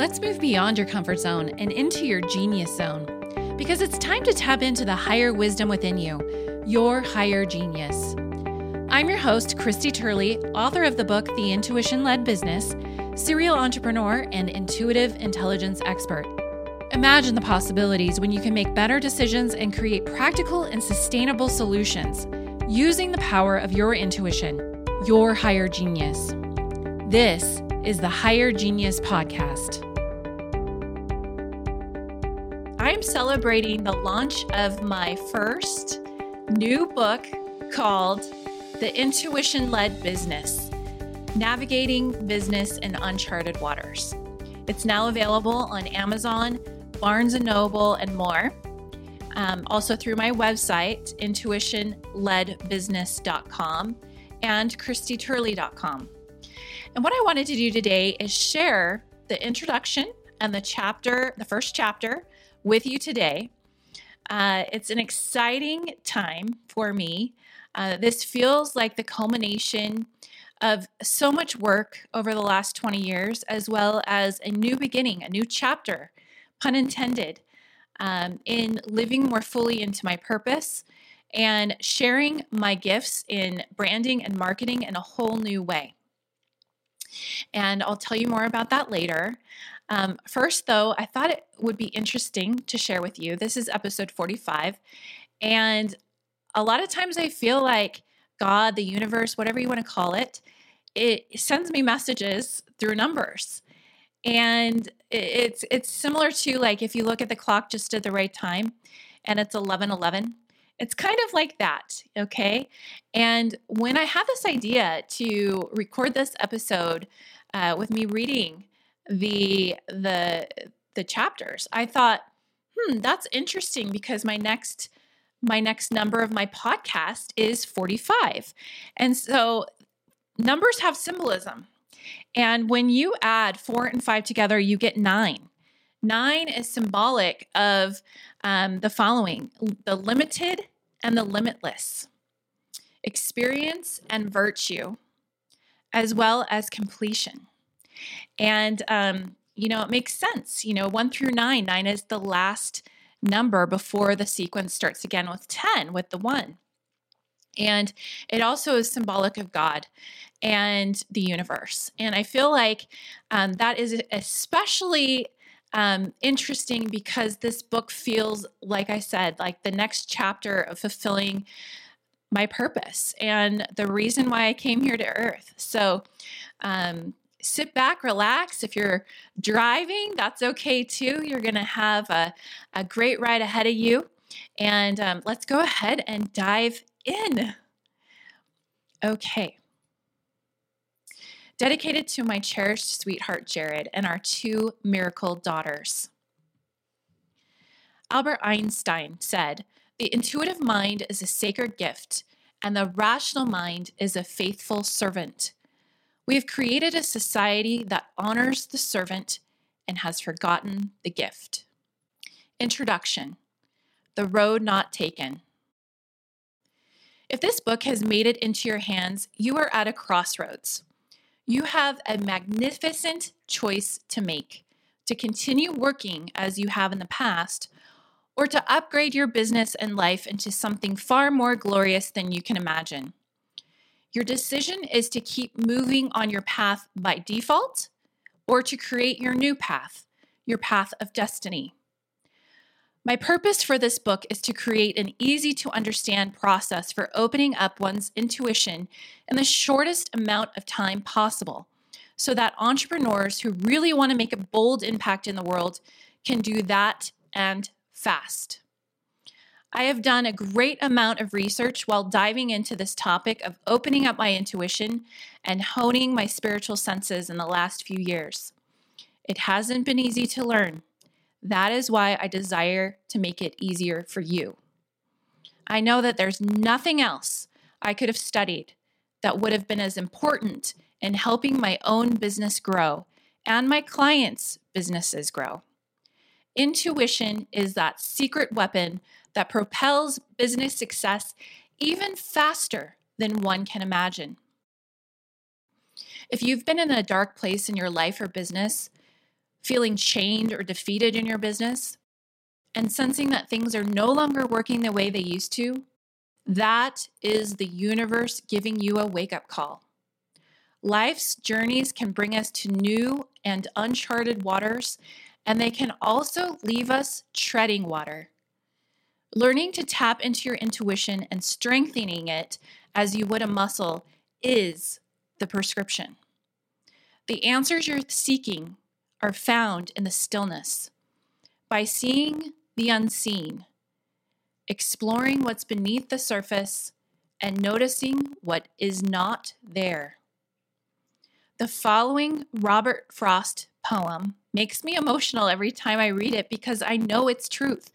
Let's move beyond your comfort zone and into your genius zone because it's time to tap into the higher wisdom within you, your higher genius. I'm your host, Christy Turley, author of the book The Intuition Led Business, serial entrepreneur, and intuitive intelligence expert. Imagine the possibilities when you can make better decisions and create practical and sustainable solutions using the power of your intuition, your higher genius. This is the Higher Genius Podcast. I'm celebrating the launch of my first new book called The Intuition Led Business Navigating Business in Uncharted Waters. It's now available on Amazon, Barnes and Noble, and more. Um, also through my website, intuitionledbusiness.com and christyturley.com. And what I wanted to do today is share the introduction and the chapter, the first chapter, with you today. Uh, it's an exciting time for me. Uh, this feels like the culmination of so much work over the last 20 years, as well as a new beginning, a new chapter, pun intended, um, in living more fully into my purpose and sharing my gifts in branding and marketing in a whole new way. And I'll tell you more about that later. Um, first, though, I thought it would be interesting to share with you. This is episode 45. And a lot of times I feel like God, the universe, whatever you want to call it, it sends me messages through numbers. And it's it's similar to like if you look at the clock just at the right time and it's 11:11 it's kind of like that, okay? And when I had this idea to record this episode uh, with me reading the the the chapters, I thought, hmm, that's interesting because my next my next number of my podcast is 45. And so numbers have symbolism. And when you add four and five together, you get nine. Nine is symbolic of um, the following the limited and the limitless, experience and virtue, as well as completion. And, um, you know, it makes sense. You know, one through nine, nine is the last number before the sequence starts again with 10, with the one. And it also is symbolic of God and the universe. And I feel like um, that is especially um, interesting because this book feels, like I said, like the next chapter of fulfilling my purpose and the reason why I came here to Earth. So, um, sit back, relax. If you're driving, that's okay too. You're going to have a, a great ride ahead of you. And um, let's go ahead and dive in. Okay dedicated to my cherished sweetheart Jared and our two miracle daughters. Albert Einstein said, The intuitive mind is a sacred gift, and the rational mind is a faithful servant. We have created a society that honors the servant and has forgotten the gift. Introduction The Road Not Taken. If this book has made it into your hands, you are at a crossroads. You have a magnificent choice to make to continue working as you have in the past, or to upgrade your business and life into something far more glorious than you can imagine. Your decision is to keep moving on your path by default or to create your new path, your path of destiny. My purpose for this book is to create an easy to understand process for opening up one's intuition in the shortest amount of time possible so that entrepreneurs who really want to make a bold impact in the world can do that and fast. I have done a great amount of research while diving into this topic of opening up my intuition and honing my spiritual senses in the last few years. It hasn't been easy to learn. That is why I desire to make it easier for you. I know that there's nothing else I could have studied that would have been as important in helping my own business grow and my clients' businesses grow. Intuition is that secret weapon that propels business success even faster than one can imagine. If you've been in a dark place in your life or business, feeling chained or defeated in your business, and sensing that things are no longer working the way they used to, that is the universe giving you a wake up call. Life's journeys can bring us to new and uncharted waters, and they can also leave us treading water. Learning to tap into your intuition and strengthening it as you would a muscle is the prescription. The answers you're seeking are found in the stillness. By seeing the unseen, exploring what's beneath the surface, and noticing what is not there. The following Robert Frost poem makes me emotional every time I read it because I know it's truth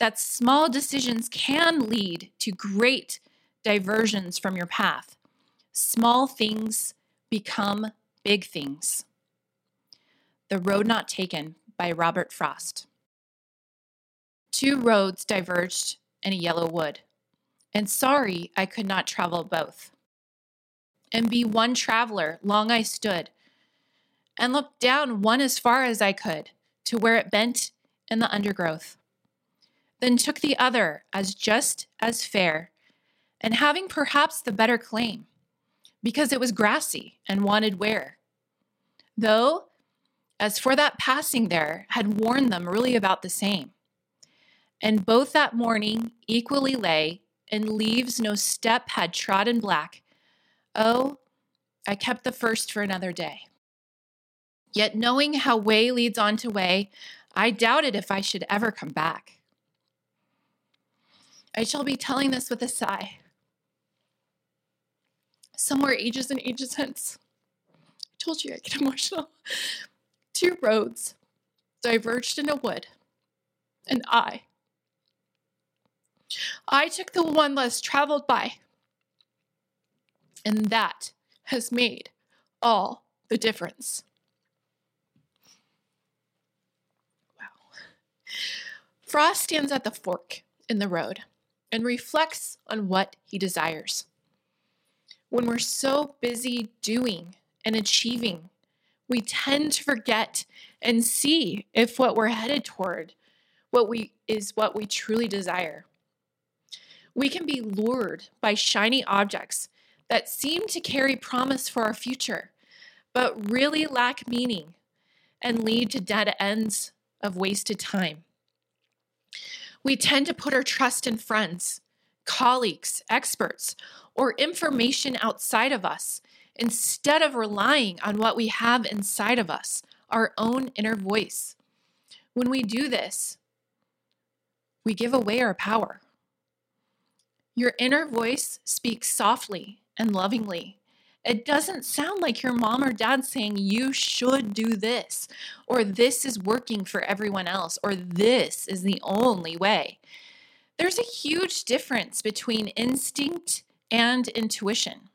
that small decisions can lead to great diversions from your path. Small things become big things. The Road Not Taken by Robert Frost. Two roads diverged in a yellow wood, and sorry I could not travel both. And be one traveler, long I stood, and looked down one as far as I could to where it bent in the undergrowth. Then took the other as just as fair, and having perhaps the better claim, because it was grassy and wanted wear. Though, as for that passing there, had warned them really about the same and both that morning equally lay, and leaves no step had trodden black. Oh, I kept the first for another day. Yet knowing how way leads on to way, I doubted if I should ever come back. I shall be telling this with a sigh. Somewhere ages and ages hence, I told you I get emotional. Two roads diverged in a wood, and I, I took the one less traveled by. And that has made all the difference. Wow. Frost stands at the fork in the road and reflects on what he desires. When we're so busy doing and achieving, we tend to forget and see if what we're headed toward what we is what we truly desire. We can be lured by shiny objects that seem to carry promise for our future, but really lack meaning and lead to dead ends of wasted time. We tend to put our trust in friends, colleagues, experts, or information outside of us instead of relying on what we have inside of us, our own inner voice. When we do this, we give away our power. Your inner voice speaks softly and lovingly. It doesn't sound like your mom or dad saying, you should do this, or this is working for everyone else, or this is the only way. There's a huge difference between instinct and intuition.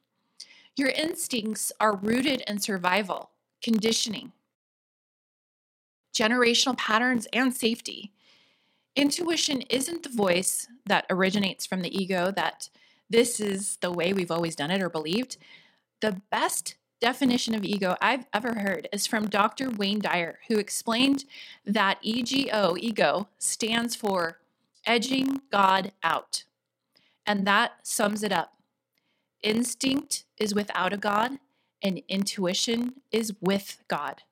Your instincts are rooted in survival, conditioning, generational patterns, and safety. Intuition isn't the voice that originates from the ego that this is the way we've always done it or believed. The best definition of ego I've ever heard is from Dr. Wayne Dyer, who explained that EGO, ego, stands for edging God out. And that sums it up. Instinct is without a God, and intuition is with God.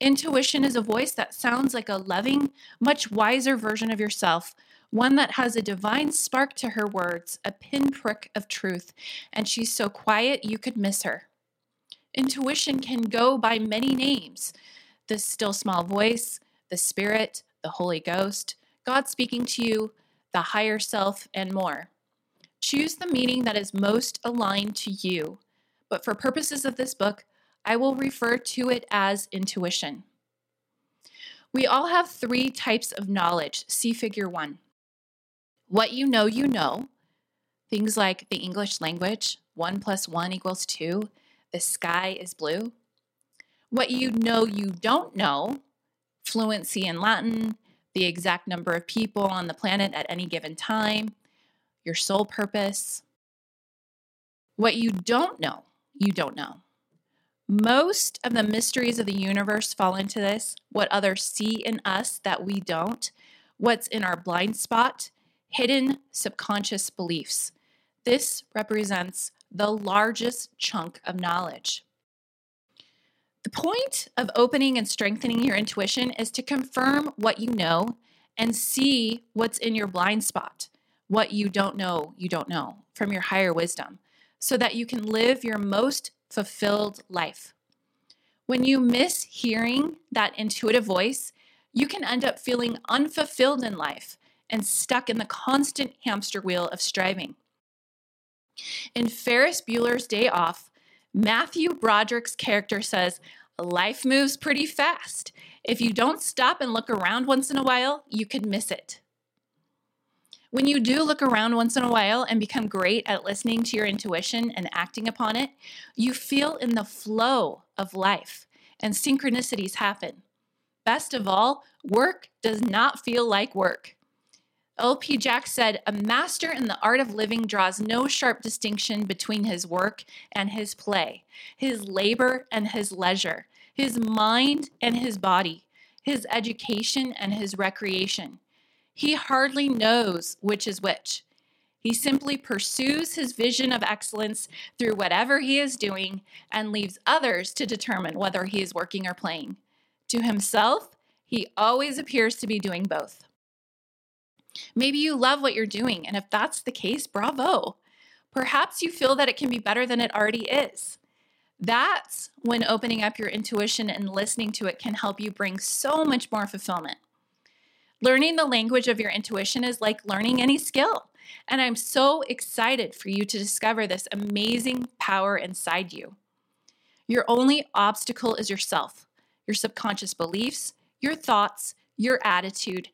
Intuition is a voice that sounds like a loving, much wiser version of yourself, one that has a divine spark to her words, a pinprick of truth, and she's so quiet you could miss her. Intuition can go by many names the still small voice, the spirit, the Holy Ghost, God speaking to you, the higher self, and more. Choose the meaning that is most aligned to you. But for purposes of this book, I will refer to it as intuition. We all have three types of knowledge. See figure one. What you know, you know. Things like the English language, one plus one equals two, the sky is blue. What you know, you don't know, fluency in Latin, the exact number of people on the planet at any given time, your soul purpose. What you don't know, you don't know Most of the mysteries of the universe fall into this what others see in us that we don't, what's in our blind spot, hidden subconscious beliefs. This represents the largest chunk of knowledge. The point of opening and strengthening your intuition is to confirm what you know and see what's in your blind spot, what you don't know, you don't know from your higher wisdom, so that you can live your most fulfilled life. When you miss hearing that intuitive voice, you can end up feeling unfulfilled in life and stuck in the constant hamster wheel of striving. In Ferris Bueller's Day Off, Matthew Broderick's character says, Life moves pretty fast. If you don't stop and look around once in a while, you could miss it. When you do look around once in a while and become great at listening to your intuition and acting upon it, you feel in the flow of life and synchronicities happen. Best of all, work does not feel like work. L.P. Jack said, A master in the art of living draws no sharp distinction between his work and his play, his labor and his leisure, his mind and his body, his education and his recreation. He hardly knows which is which. He simply pursues his vision of excellence through whatever he is doing and leaves others to determine whether he is working or playing. To himself, he always appears to be doing both. Maybe you love what you're doing, and if that's the case, bravo. Perhaps you feel that it can be better than it already is. That's when opening up your intuition and listening to it can help you bring so much more fulfillment. Learning the language of your intuition is like learning any skill. And I'm so excited for you to discover this amazing power inside you. Your only obstacle is yourself, your subconscious beliefs, your thoughts, your attitude,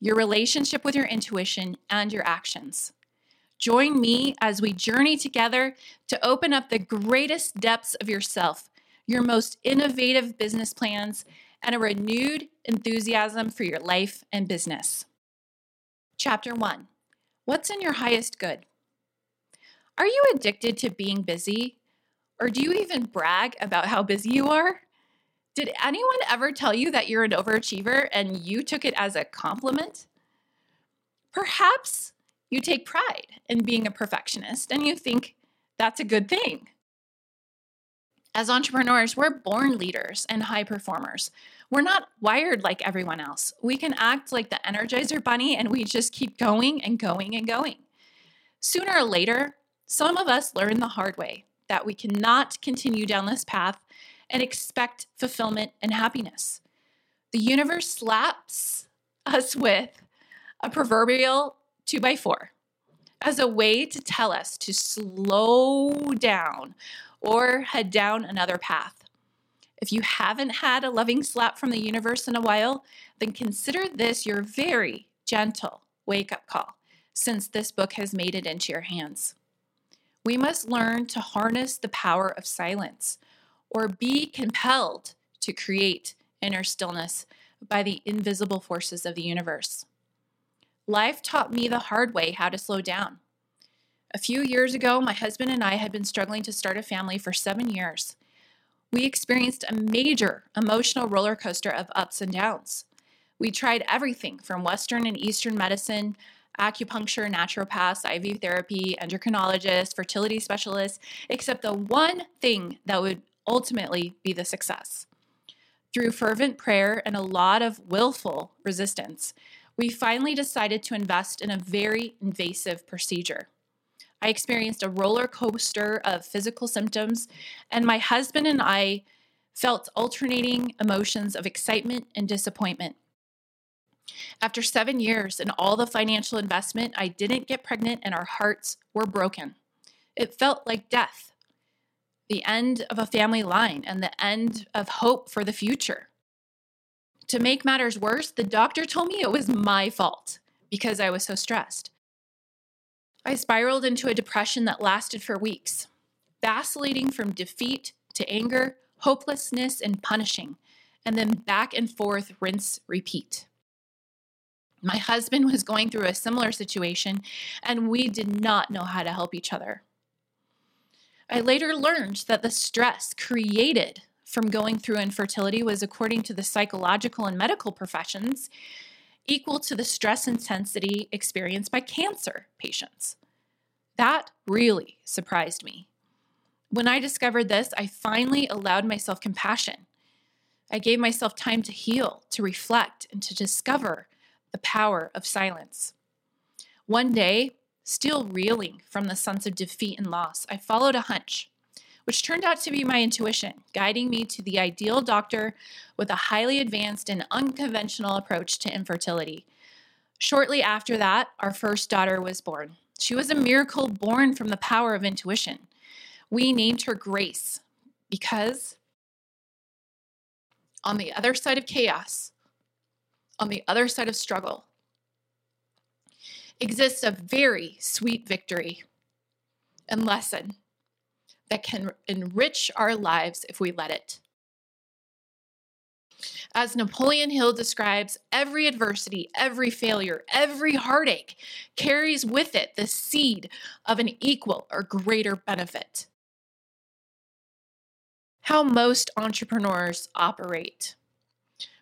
your relationship with your intuition, and your actions. Join me as we journey together to open up the greatest depths of yourself, your most innovative business plans, and a renewed enthusiasm for your life and business. Chapter 1 What's in your highest good? Are you addicted to being busy? Or do you even brag about how busy you are? Did anyone ever tell you that you're an overachiever and you took it as a compliment? Perhaps you take pride in being a perfectionist and you think that's a good thing. As entrepreneurs, we're born leaders and high performers. We're not wired like everyone else. We can act like the Energizer Bunny and we just keep going and going and going. Sooner or later, some of us learn the hard way that we cannot continue down this path and expect fulfillment and happiness. The universe slaps us with a proverbial two by four as a way to tell us to slow down or head down another path. If you haven't had a loving slap from the universe in a while, then consider this your very gentle wake up call since this book has made it into your hands. We must learn to harness the power of silence or be compelled to create inner stillness by the invisible forces of the universe. Life taught me the hard way how to slow down. A few years ago, my husband and I had been struggling to start a family for seven years. We experienced a major emotional roller coaster of ups and downs. We tried everything from Western and Eastern medicine, acupuncture, naturopaths, IV therapy, endocrinologists, fertility specialists, except the one thing that would ultimately be the success. Through fervent prayer and a lot of willful resistance, we finally decided to invest in a very invasive procedure. I experienced a roller coaster of physical symptoms, and my husband and I felt alternating emotions of excitement and disappointment. After seven years and all the financial investment, I didn't get pregnant and our hearts were broken. It felt like death the end of a family line and the end of hope for the future. To make matters worse, the doctor told me it was my fault because I was so stressed. I spiraled into a depression that lasted for weeks, vacillating from defeat to anger, hopelessness, and punishing, and then back and forth, rinse, repeat. My husband was going through a similar situation, and we did not know how to help each other. I later learned that the stress created from going through infertility was, according to the psychological and medical professions, equal to the stress intensity experienced by cancer patients. That really surprised me. When I discovered this, I finally allowed myself compassion. I gave myself time to heal, to reflect, and to discover the power of silence. One day, still reeling from the sense of defeat and loss, I followed a hunch, which turned out to be my intuition, guiding me to the ideal doctor with a highly advanced and unconventional approach to infertility. Shortly after that, our first daughter was born. She was a miracle born from the power of intuition. We named her Grace because on the other side of chaos, on the other side of struggle, exists a very sweet victory and lesson that can enrich our lives if we let it. As Napoleon Hill describes, every adversity, every failure, every heartache carries with it the seed of an equal or greater benefit. How most entrepreneurs operate.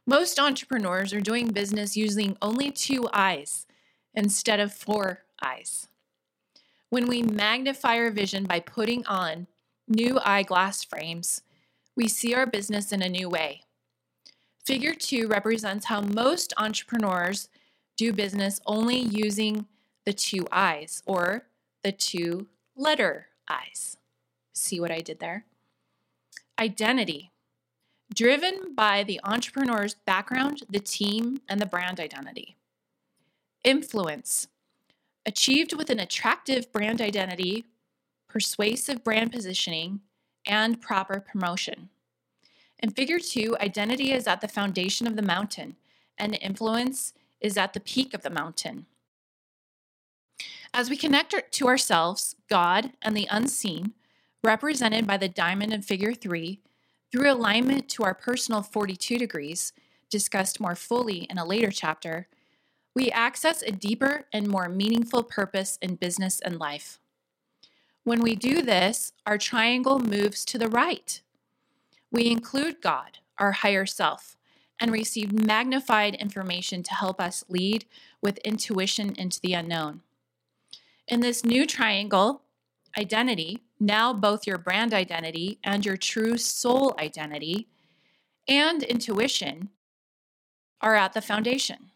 Most entrepreneurs are doing business using only two eyes instead of four eyes. When we magnify our vision by putting on new eyeglass frames, we see our business in a new way. Figure 2 represents how most entrepreneurs do business only using the two eyes or the two letter eyes. See what I did there? Identity driven by the entrepreneur's background, the team, and the brand identity. Influence, achieved with an attractive brand identity, persuasive brand positioning, and proper promotion. In figure two, identity is at the foundation of the mountain, and influence is at the peak of the mountain. As we connect to ourselves, God, and the unseen, represented by the diamond in figure three, through alignment to our personal 42 degrees, discussed more fully in a later chapter, we access a deeper and more meaningful purpose in business and life. When we do this, our triangle moves to the right. We include God, our higher self, and receive magnified information to help us lead with intuition into the unknown. In this new triangle, identity, now both your brand identity and your true soul identity and intuition are at the foundation.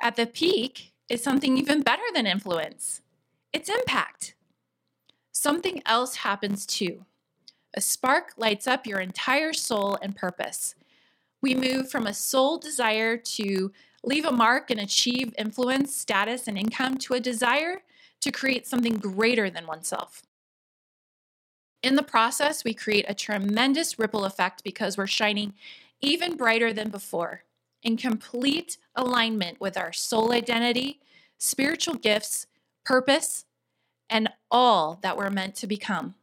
At the peak is something even better than influence it's impact. Something else happens too. A spark lights up your entire soul and purpose. We move from a soul desire to leave a mark and achieve influence, status, and income to a desire to create something greater than oneself. In the process, we create a tremendous ripple effect because we're shining even brighter than before, in complete alignment with our soul identity, spiritual gifts, purpose, and all that we're meant to become.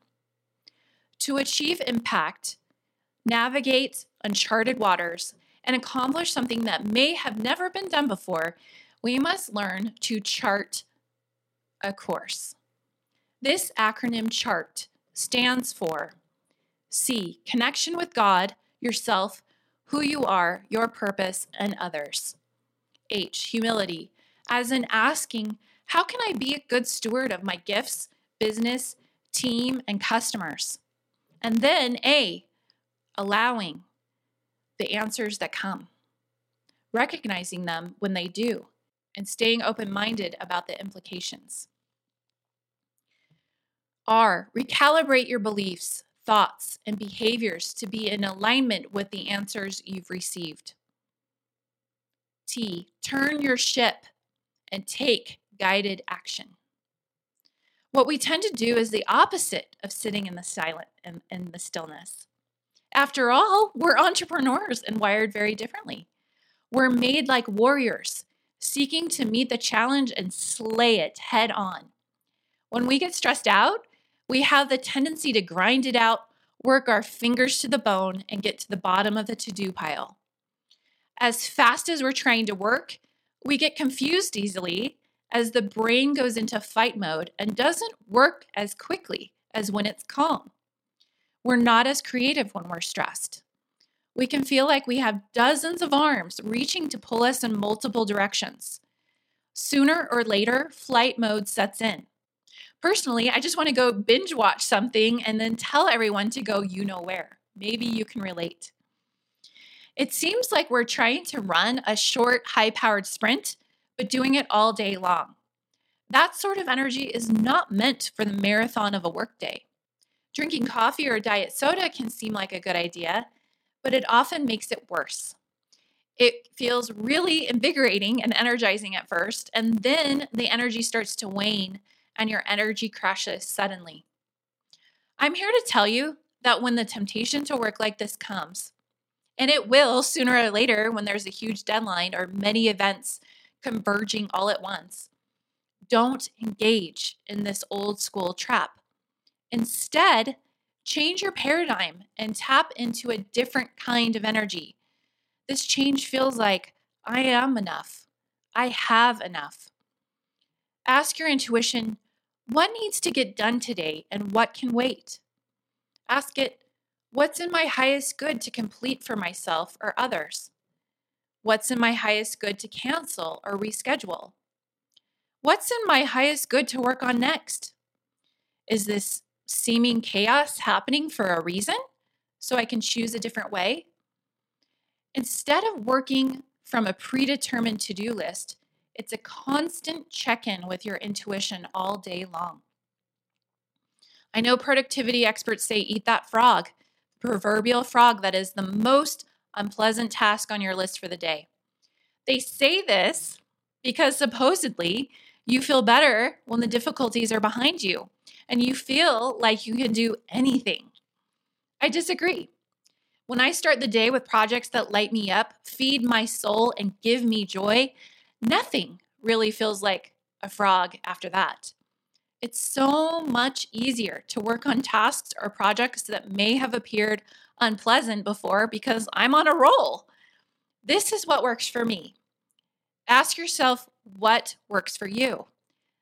To achieve impact, navigate uncharted waters, and accomplish something that may have never been done before, we must learn to chart a course. This acronym CHART stands for C, connection with God, yourself, who you are, your purpose, and others. H, humility, as in asking, how can I be a good steward of my gifts, business, team, and customers? And then A, allowing the answers that come, recognizing them when they do, and staying open minded about the implications. R, recalibrate your beliefs, thoughts, and behaviors to be in alignment with the answers you've received. T, turn your ship and take guided action. What we tend to do is the opposite of sitting in the silent and in the stillness. After all, we're entrepreneurs and wired very differently. We're made like warriors, seeking to meet the challenge and slay it head on. When we get stressed out, we have the tendency to grind it out, work our fingers to the bone, and get to the bottom of the to do pile. As fast as we're trying to work, we get confused easily as the brain goes into fight mode and doesn't work as quickly as when it's calm. We're not as creative when we're stressed. We can feel like we have dozens of arms reaching to pull us in multiple directions. Sooner or later, flight mode sets in. Personally, I just want to go binge watch something and then tell everyone to go you know where. Maybe you can relate. It seems like we're trying to run a short, high powered sprint, but doing it all day long. That sort of energy is not meant for the marathon of a workday. Drinking coffee or diet soda can seem like a good idea, but it often makes it worse. It feels really invigorating and energizing at first, and then the energy starts to wane and your energy crashes suddenly. I'm here to tell you that when the temptation to work like this comes, and it will sooner or later when there's a huge deadline or many events converging all at once, don't engage in this old school trap. Instead, change your paradigm and tap into a different kind of energy. This change feels like I am enough. I have enough. Ask your intuition what needs to get done today and what can wait? Ask it, what's in my highest good to complete for myself or others? What's in my highest good to cancel or reschedule? What's in my highest good to work on next? Is this seeming chaos happening for a reason so I can choose a different way? Instead of working from a predetermined to do list, it's a constant check in with your intuition all day long. I know productivity experts say eat that frog, proverbial frog that is the most unpleasant task on your list for the day. They say this because supposedly you feel better when the difficulties are behind you and you feel like you can do anything. I disagree. When I start the day with projects that light me up, feed my soul, and give me joy, nothing really feels like a frog after that. It's so much easier to work on tasks or projects that may have appeared unpleasant before because I'm on a roll. This is what works for me. Ask yourself what works for you.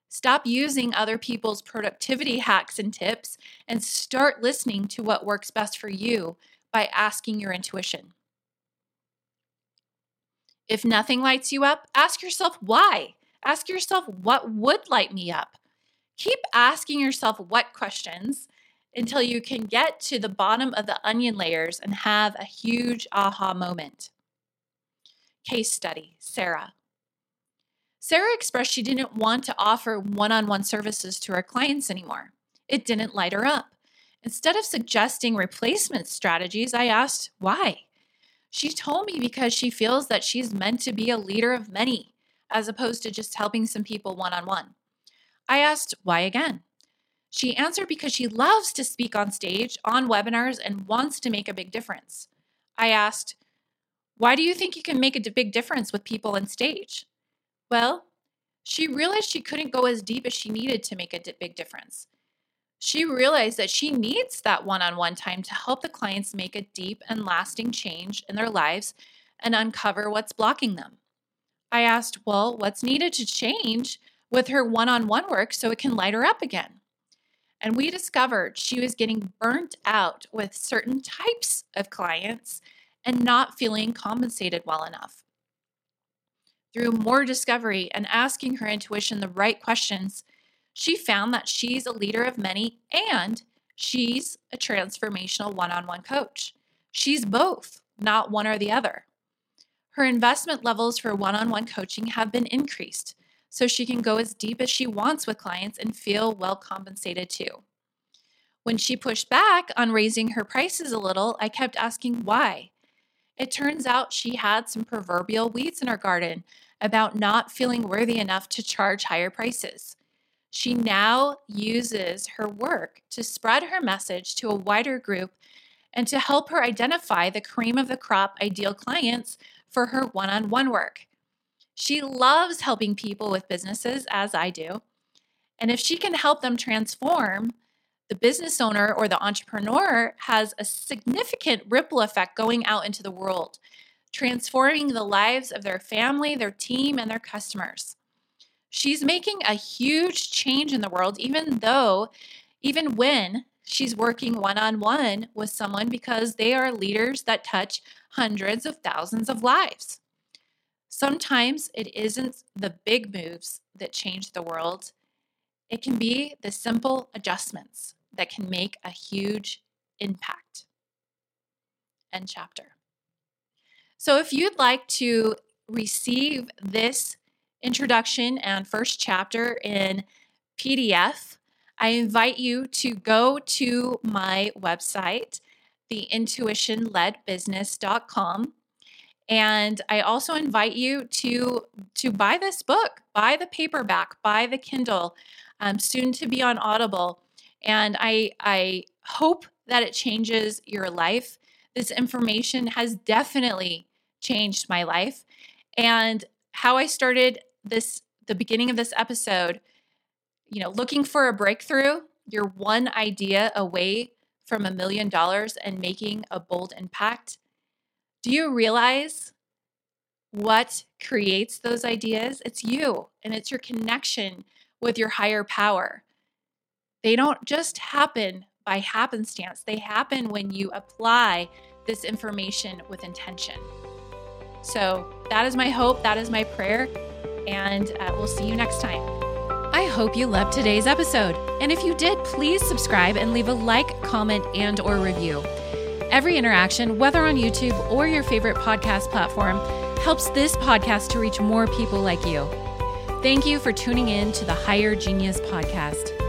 Stop using other people's productivity hacks and tips and start listening to what works best for you by asking your intuition. If nothing lights you up, ask yourself why. Ask yourself what would light me up. Keep asking yourself what questions until you can get to the bottom of the onion layers and have a huge aha moment. Case study Sarah. Sarah expressed she didn't want to offer one on one services to her clients anymore. It didn't light her up. Instead of suggesting replacement strategies, I asked why. She told me because she feels that she's meant to be a leader of many, as opposed to just helping some people one on one. I asked why again. She answered because she loves to speak on stage, on webinars, and wants to make a big difference. I asked, Why do you think you can make a big difference with people on stage? Well, she realized she couldn't go as deep as she needed to make a big difference. She realized that she needs that one on one time to help the clients make a deep and lasting change in their lives and uncover what's blocking them. I asked, Well, what's needed to change with her one on one work so it can light her up again? And we discovered she was getting burnt out with certain types of clients and not feeling compensated well enough through more discovery and asking her intuition the right questions, she found that she's a leader of many and she's a transformational one on one coach. She's both, not one or the other. Her investment levels for one on one coaching have been increased so she can go as deep as she wants with clients and feel well compensated too. When she pushed back on raising her prices a little, I kept asking why. It turns out she had some proverbial weeds in her garden about not feeling worthy enough to charge higher prices. She now uses her work to spread her message to a wider group and to help her identify the cream of the crop ideal clients for her one on one work. She loves helping people with businesses, as I do. And if she can help them transform, the business owner or the entrepreneur has a significant ripple effect going out into the world, transforming the lives of their family, their team, and their customers. She's making a huge change in the world, even though even when she's working one on one with someone because they are leaders that touch hundreds of thousands of lives. Sometimes it isn't the big moves that change the world, it can be the simple adjustments that can make a huge impact. End chapter. So, if you'd like to receive this introduction and first chapter in PDF, I invite you to go to my website, theintuitionledbusiness.com. And I also invite you to, to buy this book, buy the paperback, buy the Kindle, um, soon to be on Audible. And I, I hope that it changes your life. This information has definitely changed my life. And how I started this, the beginning of this episode, you know, looking for a breakthrough, you're one idea away from a million dollars and making a bold impact. Do you realize what creates those ideas? It's you and it's your connection with your higher power. They don't just happen by happenstance, they happen when you apply this information with intention. So that is my hope, that is my prayer, and uh, we'll see you next time. I hope you loved today's episode. And if you did, please subscribe and leave a like, comment, and or review. Every interaction, whether on YouTube or your favorite podcast platform, helps this podcast to reach more people like you. Thank you for tuning in to the Higher Genius podcast.